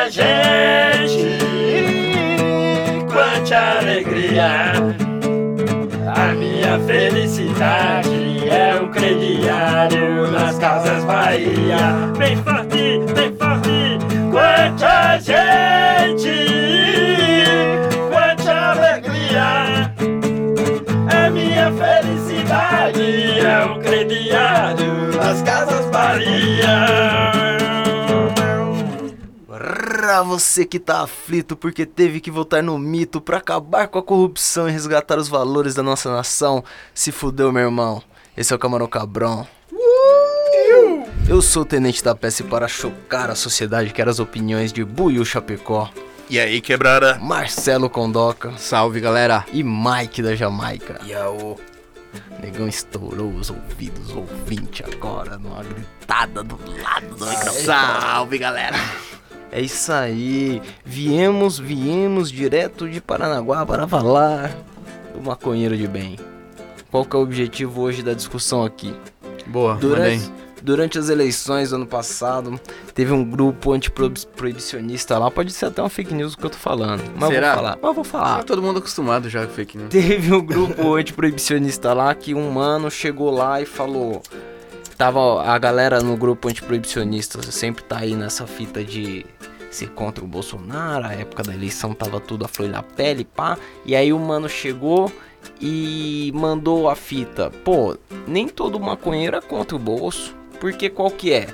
Quanta gente, quanta alegria. A minha felicidade é o crediário nas casas Bahia. Bem forte, bem forte, quanta gente, quanta alegria. A minha felicidade é o crediário nas casas Bahia. Pra você que tá aflito porque teve que votar no mito pra acabar com a corrupção e resgatar os valores da nossa nação, se fudeu, meu irmão. Esse é o Camarão Cabrão. Eu sou o Tenente da Peça e para chocar a sociedade quero as opiniões de Buiu Chapecó, E aí, quebrada? Marcelo Condoca Salve, galera. e Mike da Jamaica. Yaô. Negão estourou os ouvidos ouvinte agora numa gritada do lado do microfone. Salve, galera. É isso aí. Viemos, viemos direto de Paranaguá para falar do maconheiro de bem. Qual que é o objetivo hoje da discussão aqui? Boa. Durante, durante as eleições do ano passado, teve um grupo antiproibicionista lá. Pode ser até uma fake news o que eu tô falando. Mas Será? vou falar. Mas vou falar. Tá todo mundo acostumado já com fake news. Teve um grupo antiproibicionista lá que um mano chegou lá e falou. Tava a galera no grupo antiproibicionista sempre tá aí nessa fita de ser contra o Bolsonaro, a época da eleição tava tudo a flor da pele, pá. E aí o mano chegou e mandou a fita. Pô, nem todo maconheiro é contra o bolso. Porque qual que é?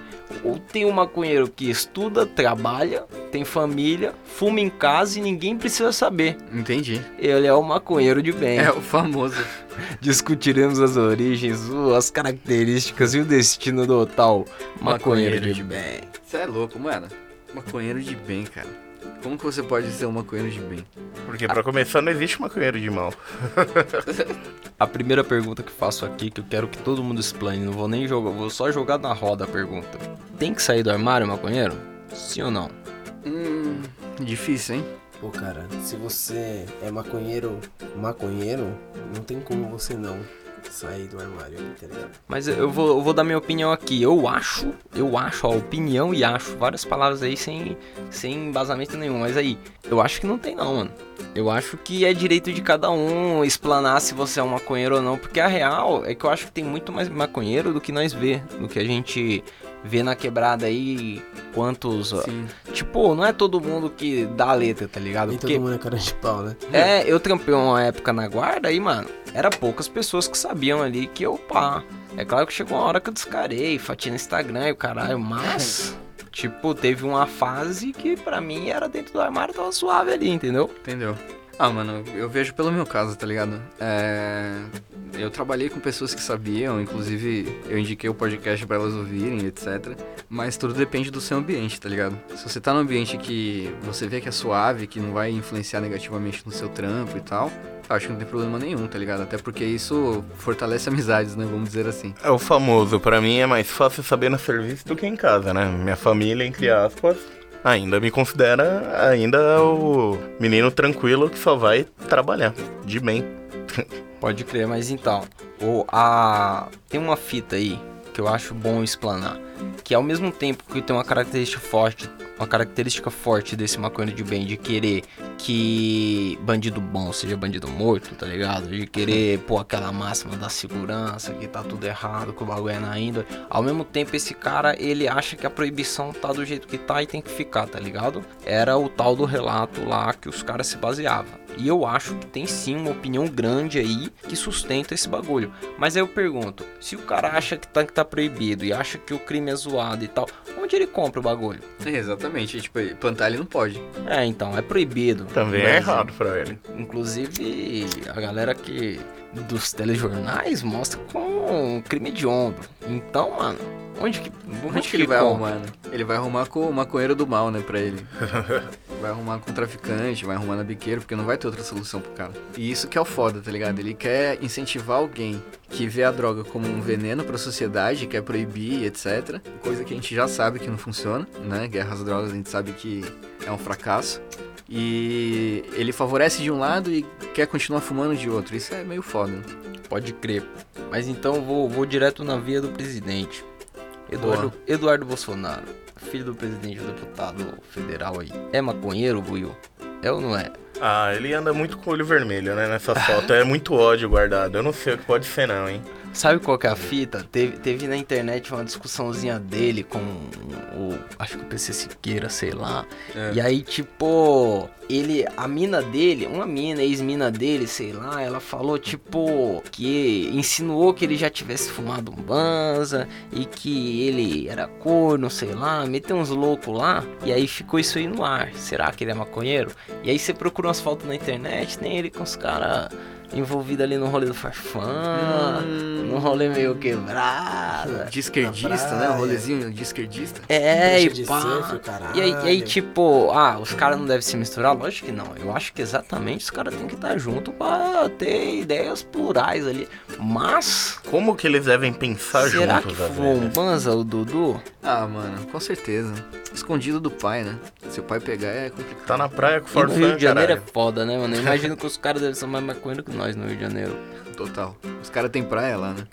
Ou tem um maconheiro que estuda, trabalha, tem família, fuma em casa e ninguém precisa saber. Entendi. Ele é o maconheiro de bem. É o famoso. Discutiremos as origens, as características e o destino do tal maconheiro, Maconheiro de de bem. Você é louco, mano. Maconheiro de bem, cara. Como que você pode ser um maconheiro de bem? Porque pra começar não existe maconheiro de mal. A primeira pergunta que faço aqui, que eu quero que todo mundo explane, não vou nem jogar, vou só jogar na roda a pergunta. Tem que sair do armário, maconheiro? Sim ou não? Hum, difícil, hein? Pô, cara, se você é maconheiro, maconheiro, não tem como você não sair do armário, tá? Mas eu vou, eu vou dar minha opinião aqui. Eu acho, eu acho, ó, opinião e acho. Várias palavras aí sem, sem embasamento nenhum. Mas aí, eu acho que não tem não, mano. Eu acho que é direito de cada um explanar se você é um maconheiro ou não. Porque a real é que eu acho que tem muito mais maconheiro do que nós vê. Do que a gente vê na quebrada aí. Quantos. Sim. Tipo, não é todo mundo que dá a letra, tá ligado? Nem Porque todo mundo é cara de pau, né? é, eu trampei uma época na guarda e, mano, era poucas pessoas que sabiam ali que eu, pá. É claro que chegou uma hora que eu descarei, fatia no Instagram e o caralho, mas. Tipo, teve uma fase que pra mim era dentro do armário, tava suave ali, entendeu? Entendeu? Ah, mano, eu vejo pelo meu caso, tá ligado? É... Eu trabalhei com pessoas que sabiam, inclusive eu indiquei o podcast pra elas ouvirem, etc. Mas tudo depende do seu ambiente, tá ligado? Se você tá num ambiente que você vê que é suave, que não vai influenciar negativamente no seu trampo e tal, acho que não tem problema nenhum, tá ligado? Até porque isso fortalece amizades, né? Vamos dizer assim. É o famoso, pra mim é mais fácil saber no serviço do que em casa, né? Minha família, entre aspas, ainda me considera ainda o menino tranquilo que só vai trabalhar, de bem. Pode crer, mas então, o, a, tem uma fita aí que eu acho bom explanar. Que ao mesmo tempo que tem uma característica forte, uma característica forte desse maconheiro de bem, de querer que bandido bom seja bandido morto, tá ligado? De querer pôr aquela máxima da segurança, que tá tudo errado, que o bagulho é na índole. Ao mesmo tempo, esse cara, ele acha que a proibição tá do jeito que tá e tem que ficar, tá ligado? Era o tal do relato lá que os caras se baseavam. E eu acho que tem sim uma opinião grande aí que sustenta esse bagulho. Mas aí eu pergunto, se o cara acha que tá, que tá proibido e acha que o crime é zoado e tal, onde ele compra o bagulho? É, exatamente, tipo, plantar ele não pode. É, então, é proibido. Também é Brasil. errado pra ele. Inclusive, a galera que dos telejornais mostra com crime de ombro. Então, mano, onde que, Onde que ele vai arrumar, né? Ele vai arrumar com o maconheiro do mal, né, pra ele. vai arrumar com traficante, vai arrumar na biqueira, porque não vai ter outra solução pro cara. E isso que é o foda, tá ligado? Ele quer incentivar alguém que vê a droga como um veneno pra sociedade, quer proibir, etc. Coisa que a gente já sabe que não funciona, né? Guerra às drogas a gente sabe que é um fracasso. E ele favorece de um lado e quer continuar fumando de outro. Isso é meio foda. Pode crer. Mas então vou, vou direto na via do presidente. Eduardo, Eduardo Bolsonaro, filho do presidente do deputado federal aí. É maconheiro, Will? É ou não é? Ah, ele anda muito com o olho vermelho, né? Nessa foto. É muito ódio guardado. Eu não sei o que pode ser, não, hein? Sabe qual que é a fita? Teve, teve na internet uma discussãozinha dele com o. Acho que o PC Siqueira, sei lá. É. E aí, tipo, ele. A mina dele, uma mina, ex-mina dele, sei lá, ela falou, tipo, que insinuou que ele já tivesse fumado um banza e que ele era corno, sei lá, meteu uns loucos lá. E aí ficou isso aí no ar. Será que ele é maconheiro? E aí você procura umas fotos na internet, tem ele com os caras envolvidos ali no rolê do farfã. Hum, Num rolê meio quebrado. de esquerdista, né? Um rolezinho de esquerdista. É, e pá. surf, o. E aí, e aí, tipo, ah, os caras não devem se misturar? Lógico que não. Eu acho que exatamente os caras têm que estar junto pra ter ideias plurais ali. Mas, Como que eles devem pensar será juntos, que fumou um vezes? banza o Dudu? Ah, mano, com certeza. Escondido do pai, né? Se o pai pegar é complicado. Tá na praia com o E no Rio de Janeiro caralho. é foda, né, mano? Eu imagino que os caras devem ser mais maconheiros que nós no Rio de Janeiro. Total. Os caras têm praia lá, né?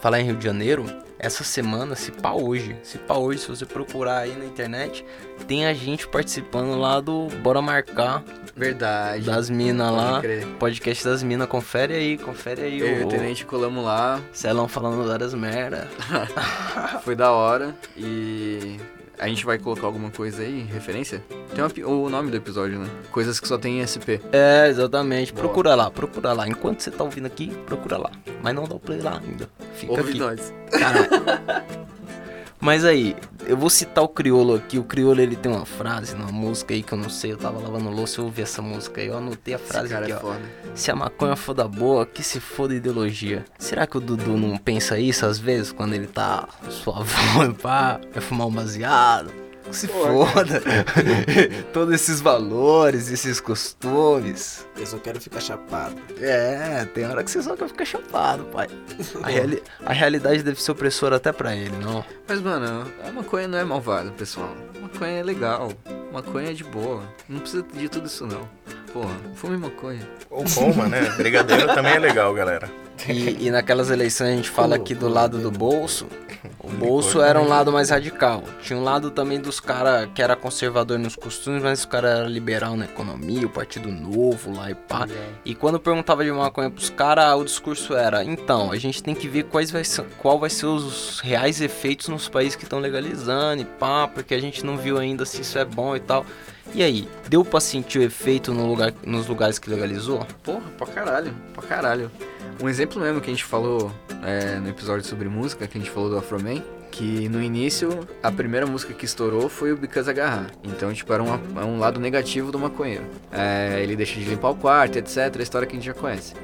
Falar em Rio de Janeiro, essa semana, se pá hoje, se pá hoje, se você procurar aí na internet, tem a gente participando lá do Bora Marcar, Verdade. das minas Pode lá. crer. Podcast das minas, confere aí, confere aí. Eu e o o Tenente colamos lá, Celão falando várias merda. foi da hora e a gente vai colocar alguma coisa aí, referência? Tem uma o nome do episódio, né? Coisas que só tem em SP. É, exatamente. Procura lá, procura lá. Enquanto você tá ouvindo aqui, procura lá. Mas não dá o play lá ainda. Fica Ouve aqui. nós. Caralho. Mas aí, eu vou citar o Criolo aqui. O Criolo ele tem uma frase numa música aí que eu não sei. Eu tava lavando louça e eu ouvi essa música aí. Eu anotei a frase aqui, é ó. foda. Se a maconha for da boa, que se foda ideologia. Será que o Dudu não pensa isso às vezes quando ele tá suavão, pá, vai fumar um baseado? Que se foda. Todos esses valores, esses costumes. Eu só quero ficar chapado. É, tem hora que você só quer ficar chapado, pai. A, reali- a realidade deve ser opressora até pra ele, não? Mas, mano, a maconha não é malvada, pessoal. Maconha é legal. Maconha é de boa. Não precisa de tudo isso, não. Porra, fume maconha. Ou coma, né? Brigadeiro também é legal, galera. E, e naquelas eleições a gente fala aqui do lado do bolso. O bolso era um lado mais radical. Tinha um lado também dos caras que era conservador nos costumes, mas os caras eram liberal na economia, o Partido Novo lá e pá. E quando perguntava de maconha pros caras, o discurso era: então, a gente tem que ver quais vai ser, qual vai ser os reais efeitos nos países que estão legalizando e pá, porque a gente não viu ainda se isso é bom e tal. E aí, deu pra sentir o efeito no lugar, nos lugares que legalizou? Porra, pra caralho, pra caralho. Um exemplo mesmo que a gente falou é, no episódio sobre música, que a gente falou do Afroman, que no início a primeira música que estourou foi o Because Agarrar. Então, tipo, era um, é um lado negativo do maconheiro. É, ele deixa de limpar o quarto, etc. A história que a gente já conhece.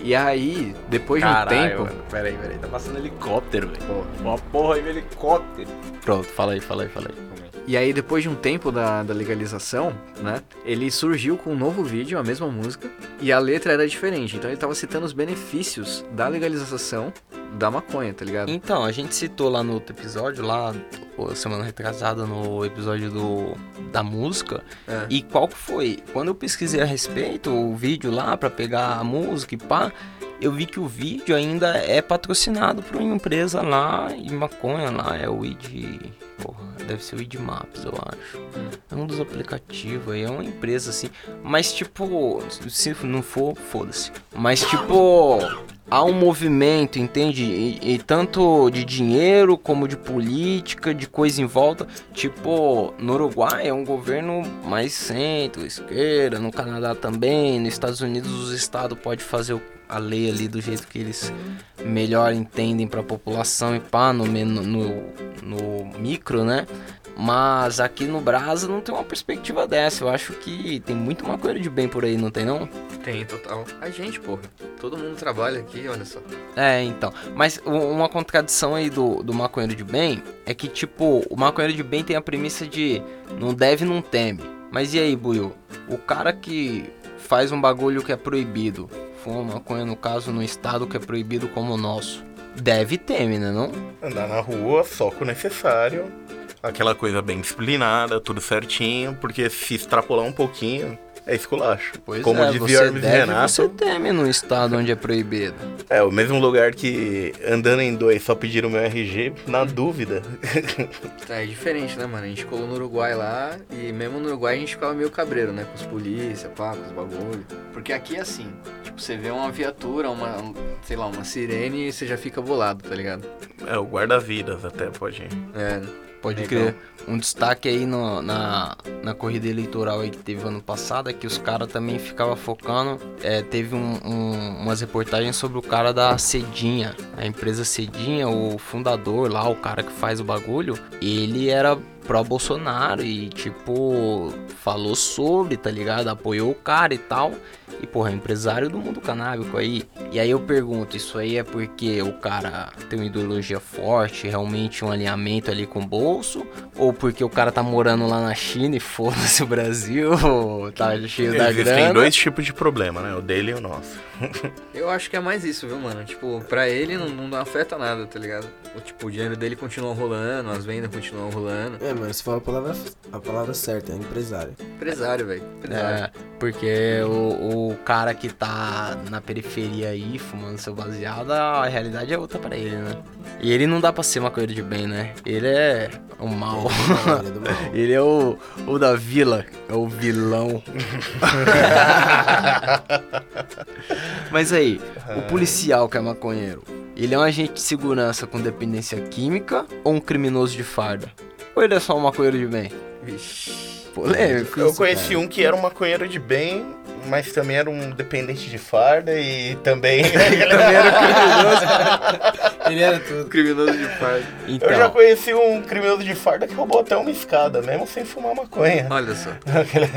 E aí, depois de um tempo. Peraí, peraí, tá passando helicóptero, velho. Uma porra aí, helicóptero. Pronto, fala aí, fala aí, fala aí. E aí, depois de um tempo da, da legalização, né? Ele surgiu com um novo vídeo, a mesma música, e a letra era diferente. Então ele tava citando os benefícios da legalização da maconha, tá ligado? Então, a gente citou lá no outro episódio, lá, semana retrasada, no episódio do, da música. É. E qual que foi? Quando eu pesquisei a respeito, o vídeo lá pra pegar a música e pá, eu vi que o vídeo ainda é patrocinado por uma empresa lá em maconha lá, é o ID. Porra, deve ser o ID Maps, eu acho. É um dos aplicativos aí, é uma empresa assim. Mas tipo, se não for, foda-se. Mas tipo, há um movimento, entende? E, e tanto de dinheiro como de política, de coisa em volta. Tipo, no Uruguai é um governo mais centro, esquerda, no Canadá também, nos Estados Unidos os estados podem fazer o- a lei ali do jeito que eles melhor entendem pra população e pá, no, no, no micro, né? Mas aqui no Brasa não tem uma perspectiva dessa. Eu acho que tem muito maconheiro de bem por aí, não tem não? Tem, total. A gente, porra. Todo mundo trabalha aqui, olha só. É, então. Mas uma contradição aí do, do maconheiro de bem é que, tipo, o maconheiro de bem tem a premissa de não deve, não teme. Mas e aí, Buiu? O cara que faz um bagulho que é proibido, fuma maconha, no caso, no estado que é proibido como o nosso, deve teme, né não? Andar na rua só com o necessário. Aquela coisa bem disciplinada, tudo certinho, porque se extrapolar um pouquinho, é esculacho. Pois Como é, dizia você Hermes deve, Renato, você teme no estado onde é proibido. é o mesmo lugar que andando em dois só pediram meu RG, na dúvida. É diferente, né, mano? A gente colou no Uruguai lá e mesmo no Uruguai a gente ficava meio cabreiro, né? Com os polícia, pá, com os bagulho. Porque aqui é assim, tipo, você vê uma viatura, uma, sei lá, uma sirene e você já fica bolado, tá ligado? É, o guarda-vidas até pode. É, Pode Legal. crer. Um destaque aí no- na, na corrida eleitoral aí que teve ano passado é que os caras também ficavam focando. é, teve um- um- umas reportagens sobre o cara da Cedinha, a empresa Cedinha, o fundador lá, o cara que faz o bagulho. Ele era pró-Bolsonaro e, tipo, falou sobre, tá ligado? Apoiou o cara e tal. E, porra, é empresário do mundo canábico aí. E aí eu pergunto, isso aí é porque o cara tem uma ideologia forte, realmente um alinhamento ali com o bolso? Ou porque o cara tá morando lá na China e foda-se o Brasil, tá cheio da Existem grana? dois tipos de problema, né? O dele e o nosso. eu acho que é mais isso, viu, mano? Tipo, pra ele não, não afeta nada, tá ligado? O, tipo, o dinheiro dele continua rolando, as vendas continuam rolando. É, mano, você fala a palavra, a palavra certa, é empresário. Empresário, velho. Empresário. É, porque o, o cara que tá na periferia aí, fumando seu baseado, a realidade é outra pra ele, né? E ele não dá pra ser maconheiro de bem, né? Ele é o mal. Ele é do mal. Ele é o, o da vila, é o vilão. Mas aí, o policial que é maconheiro, ele é um agente de segurança com dependência química ou um criminoso de farda? Ou ele é só um maconheiro de bem? Vixe. Polêmico. Eu isso, conheci cara. um que era um maconheiro de bem, mas também era um dependente de farda e também. Também era criminoso. Ele era tudo. Criminoso de fardo. Então, Eu já conheci um criminoso de farda que roubou até uma escada, mesmo sem fumar maconha. Olha só.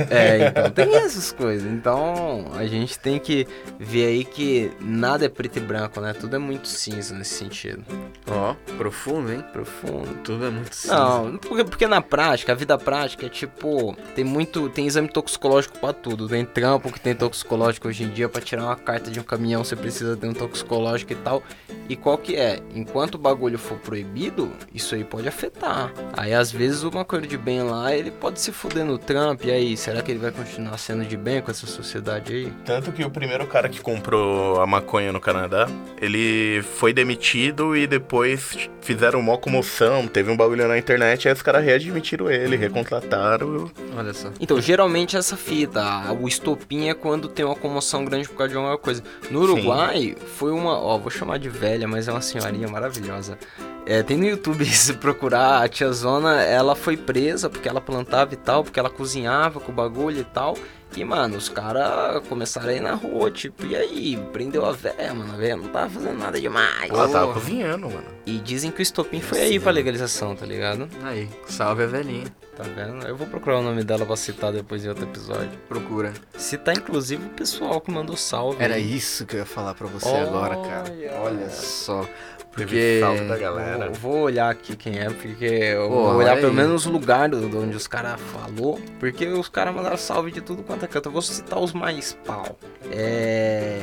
É, então tem essas coisas. Então a gente tem que ver aí que nada é preto e branco, né? Tudo é muito cinza nesse sentido. Ó, profundo, hein? Profundo. Tudo é muito cinza. Não, porque, porque na prática, a vida prática é tipo, tem muito, tem exame toxicológico pra tudo. Tem trampo que tem toxicológico hoje em dia pra tirar uma carta de um caminhão, você precisa ter um toxicológico e tal. E qual que é? Enquanto o bagulho for proibido, isso aí pode afetar. Aí às vezes o maconheiro de bem lá, ele pode se fuder no trampo, e aí, será que ele vai continuar sendo de bem com essa sociedade aí? Tanto que o primeiro cara que comprou a maconha no Canadá, ele foi demitido e depois fizeram mó comoção, teve um bagulho na internet, aí os caras readmitiram ele, recontrataram. Olha só. Então, geralmente essa fita, o estopim é quando tem uma comoção grande por causa de alguma coisa. No Sim. Uruguai, foi uma, ó, vou chamar de velha, mas é uma senhorinha maravilhosa. É, tem no YouTube, se procurar, a tiazona, ela foi presa porque ela plantava e tal, porque ela cozinhava com o bagulho e tal. E, mano, os caras começaram a ir na rua, tipo, e aí? Prendeu a velha, mano, a velha não tava fazendo nada demais. Ela tava cozinhando, mano. E dizem que o estopim foi aí pra legalização, tá ligado? Aí, salve a velhinha. Tá vendo? Eu vou procurar o nome dela pra citar depois em outro episódio. Procura. Citar inclusive o pessoal que mandou salve. Era isso que eu ia falar pra você agora, cara. Olha só. Porque. salve da galera. Vou, vou olhar aqui quem é, porque eu Pô, vou olhar olha pelo aí. menos o lugar do, de onde os caras falou, porque os caras mandaram salve de tudo quanto é canto. Eu vou citar os mais pau. É.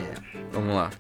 Vamos lá.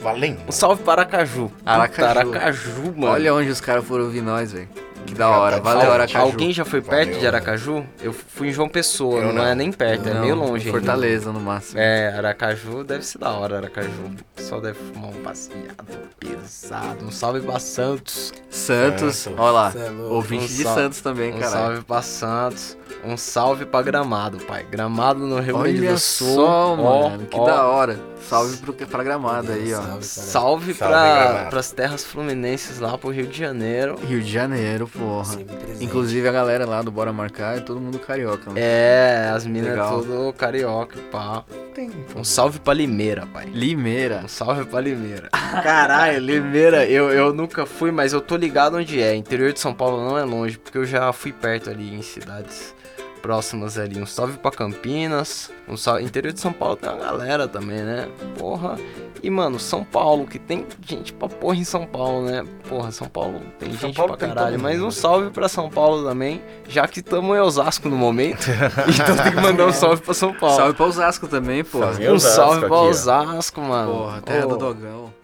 Valendo. Um salve para Aracaju. Aracaju. Puta, Aracaju, mano. Olha onde os caras foram ouvir nós, velho. Que da hora. tá Valeu. Aracaju. Alguém já foi perto Valeu. de Aracaju? Eu fui em João Pessoa, não, não. é nem perto, é Não, meio longe. ainda. Fortaleza, no máximo. É, Aracaju deve ser da hora, Aracaju. O pessoal deve fumar um passeado pesado. Um salve pra Santos. Santos, Santos. ó lá. É. Ouvinte Um de Santos também, Um caralho. salve pra Santos. Um salve pra Gramado, pai. Gramado no Rio Grande Olha do Sul. só, Ó, mano, que ó. da hora. Salve pro, pra gramada aí, ó. Salve. Salve, Salve, pra, Gramado. pras terras fluminenses lá pro Rio de Janeiro. Rio de Janeiro, porra. Inclusive a galera lá do Bora Marcar é todo mundo carioca. mano. É, as minas Legal. tudo carioca, pá. Um salve pra Limeira, pai. Limeira. Um salve pra Limeira. Caralho, Limeira, eu, eu nunca fui, mas eu tô ligado onde é. Interior de São Paulo não é longe, porque eu já fui perto ali em cidades próximas ali. Um salve pra Campinas. Um salve... Interior de São Paulo tem uma galera também, né? Porra. E, mano, São Paulo, que tem gente pra porra em São Paulo, né? Porra, São Paulo tem São gente Paulo pra tem caralho. todo Mas um salve pra São Paulo também, já que estamos em Osasco no momento. então tem que mandar um salve pra São Paulo. Salve pra Osasco também, pô. Salve. Um Osasco salve pra aqui, ó. Osasco, mano. Porra, terra Ô, do Dogão.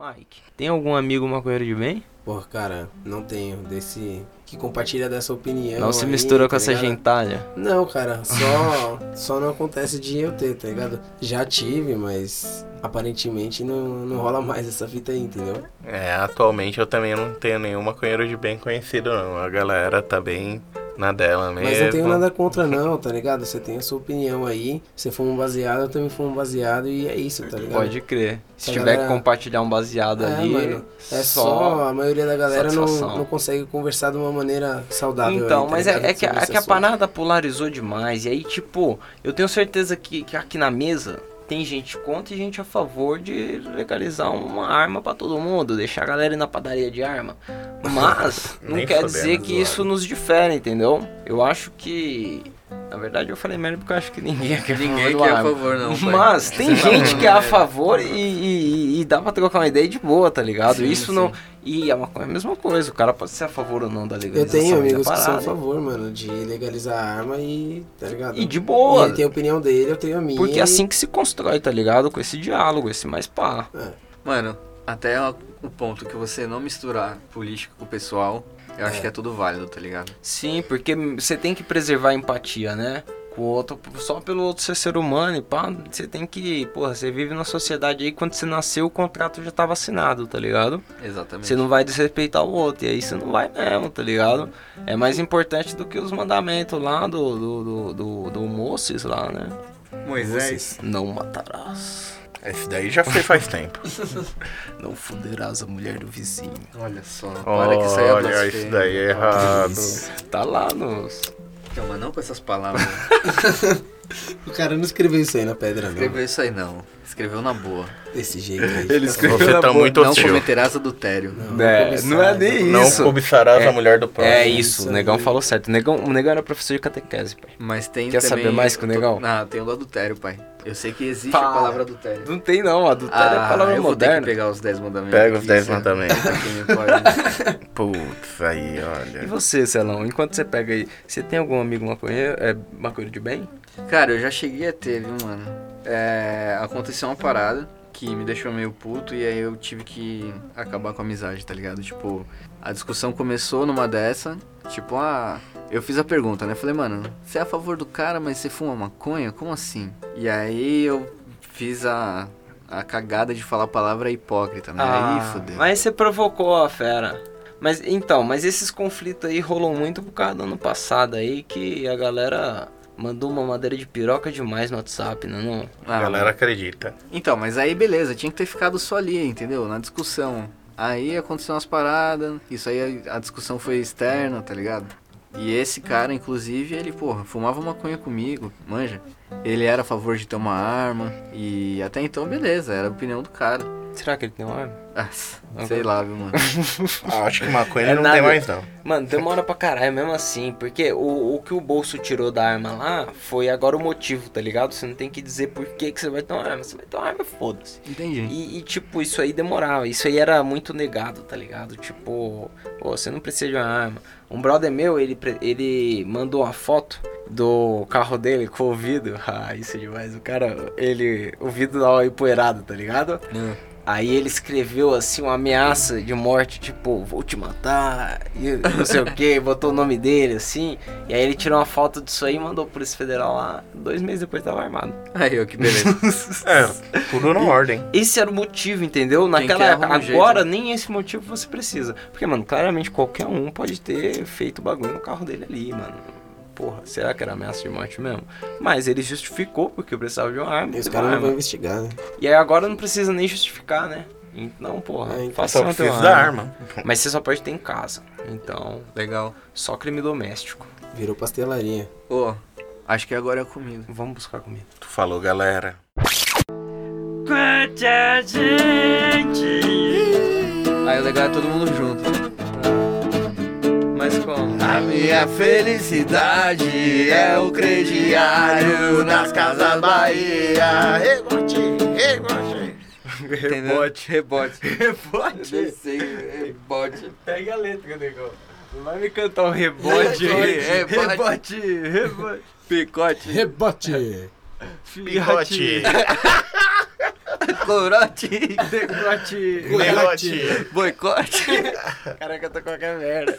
Mike, tem algum amigo maconheiro de bem? Porra, cara, não tenho. Desse. Que compartilha dessa opinião. não se aí, mistura com tá essa ligado? gentalha. Não, cara, só, só não acontece de eu ter, tá ligado? Já tive, mas aparentemente não, não rola mais essa fita aí, entendeu? É, atualmente eu também não tenho nenhum maconheiro de bem conhecido, não. A galera tá bem na dela mesmo. Mas não tenho nada contra não, tá ligado? Você tem a sua opinião aí, você for um baseado, eu também for um baseado e é isso, tá ligado? Pode crer. Se A tiver galera- que compartilhar um baseado É, ali, mano, é só, a maioria da galera não, não consegue conversar de uma maneira saudável. Então, aí, tá mas é, é que, é que a parada polarizou demais. E aí, tipo, eu tenho certeza que, que aqui na mesa tem gente contra e gente a favor de legalizar uma arma pra todo mundo, deixar a galera ir na padaria de arma. Mas não quer dizer que isso nos difere, entendeu? Eu acho que. Na verdade, eu falei merda porque eu acho que ninguém aqui é favor Ninguém que é a favor, não. pai. Mas tem Você tá gente que é a merda. favor e, e- e dá pra trocar uma ideia de boa, tá ligado? Sim, Isso sim. não. E a maconha é a mesma coisa, o cara pode ser a favor ou não da Eu legalização. tenho da amigos que são a favor, mano, de legalizar a arma e, tá ligado? E de E boa. ele tem a opinião dele, eu tenho a minha. Porque é assim que se constrói, tá ligado? Com esse diálogo, esse mais pá. Mano, até o ponto que você não misturar política com o pessoal, eu acho que é tudo válido, tá ligado? Sim, porque você tem que preservar a empatia, né? Com o outro, só pelo outro ser ser humano e pá, você tem que. Porra, você vive na sociedade aí, quando você nasceu, o contrato já tava assinado, tá ligado? Exatamente. Você não vai desrespeitar o outro, e aí você não vai mesmo, tá ligado? É mais importante do que os mandamentos lá do, do, do, do, do lá, né? Moisés. Não matarás. Esse daí já foi faz tempo. Não fuderás a mulher do vizinho. Olha só, para que isso aí é Olha, blasfêmia. isso daí é errado. Tá lá nos. Não, mas não com essas palavras. O cara não escreveu isso aí na pedra, não. Escreveu isso aí não. Escreveu na boa. Desse jeito aí. Ele escreveu Você na tá boa. muito Não hostil. cometerás adultério. Não, É, cobiçar, não é nem então. Não isso. cobiçarás É- a mulher do próximo. É isso, isso o negão falou certo. O negão, o negão era professor de catequese, pai. Mas tem Quer também... saber mais que o negão? Não, tem o do adultério, pai. Eu sei que existe Fala. a palavra adultério. Não tem não, adultério é palavra eu vou ter que moderna. pegar os 10 mandamentos. Pega os aqui, 10 certo? mandamentos. Putz, aí, E olha. você, Celão, enquanto você pega aí, você tem algum amigo maconheiro, é, maconheiro de bem? Cara, eu já cheguei a ter, viu, mano? É, aconteceu uma parada que me deixou meio puto e aí eu tive que acabar com a amizade, tá ligado? Tipo, a discussão começou numa dessa, tipo, ah, eu fiz a pergunta, né? Falei, mano, você é a favor do cara, mas você fuma maconha? Como assim? E aí eu fiz a, a cagada de falar a palavra hipócrita, né? aí fudeu. Ah, mas você provocou a fera. Mas então, mas esses conflitos aí rolam muito por causa do ano passado aí que a galera mandou uma madeira de piroca demais no WhatsApp, né? Não? Ah, A galera acredita. Então, mas aí beleza, tinha que ter ficado só ali, entendeu? Na discussão. Aí aconteceu umas paradas, isso aí a discussão foi externa, tá ligado? E esse cara, inclusive, ele, porra, fumava maconha comigo, manja. Ele era a favor de ter uma arma, e até então, beleza, era a opinião do cara. Será que ele tem uma arma? Ah, sei lá, viu, mano. Ah, acho que maconha É não nada. tem mais, não. Mano, demora pra caralho mesmo assim, porque o, o que o bolso tirou da arma lá foi agora o motivo, tá ligado? Você não tem que dizer por que, que você vai ter uma arma, você vai ter uma arma, foda-se. Entendi. E, e, tipo, isso aí demorava, isso aí era muito negado, tá ligado? Tipo, pô, você não precisa de uma arma. Um brother meu, ele, ele mandou uma foto do carro dele com o vidro. Ah, isso é demais. O cara, ele, o vidro lá empoeirado, tá ligado? Aí ele escreveu assim uma ameaça de morte, tipo, vou te matar, e não sei o que, botou o nome dele assim. E aí ele tirou uma foto disso aí e mandou pro Polícia Federal lá. Dois meses depois tava armado. Aí, ó, que beleza. É, tudo na ordem. Esse era o motivo, entendeu? Naquela época. um Agora jeito, nem esse motivo você precisa. Porque, mano, claramente qualquer um pode ter feito bagulho no carro dele ali, mano. Porra, será que era ameaça de morte mesmo? Mas ele justificou porque eu precisava de uma arma. E os caras não vão investigar, né? E aí agora não precisa nem justificar, né? Então, porra, É, então faça Só preciso da arma. Mas você só pode ter em casa. Então, Legal. só crime doméstico. Virou pastelaria. Ô, acho que agora é comigo. Vamos buscar comida. Tu falou, galera. Quanta gente. Aí o legal é todo mundo junto. A minha felicidade é o crediário nas casas Bahia. Rebote, rebote. Rebote. Rebote. Rebote. Rebote. Pega a letra, negão. Não vai me cantar um rebote. Rebote, rebote, rebote. Picote. Rebote! Picote, Corote. Decote. derrote. Boicote. Caraca, eu tô com qualquer merda.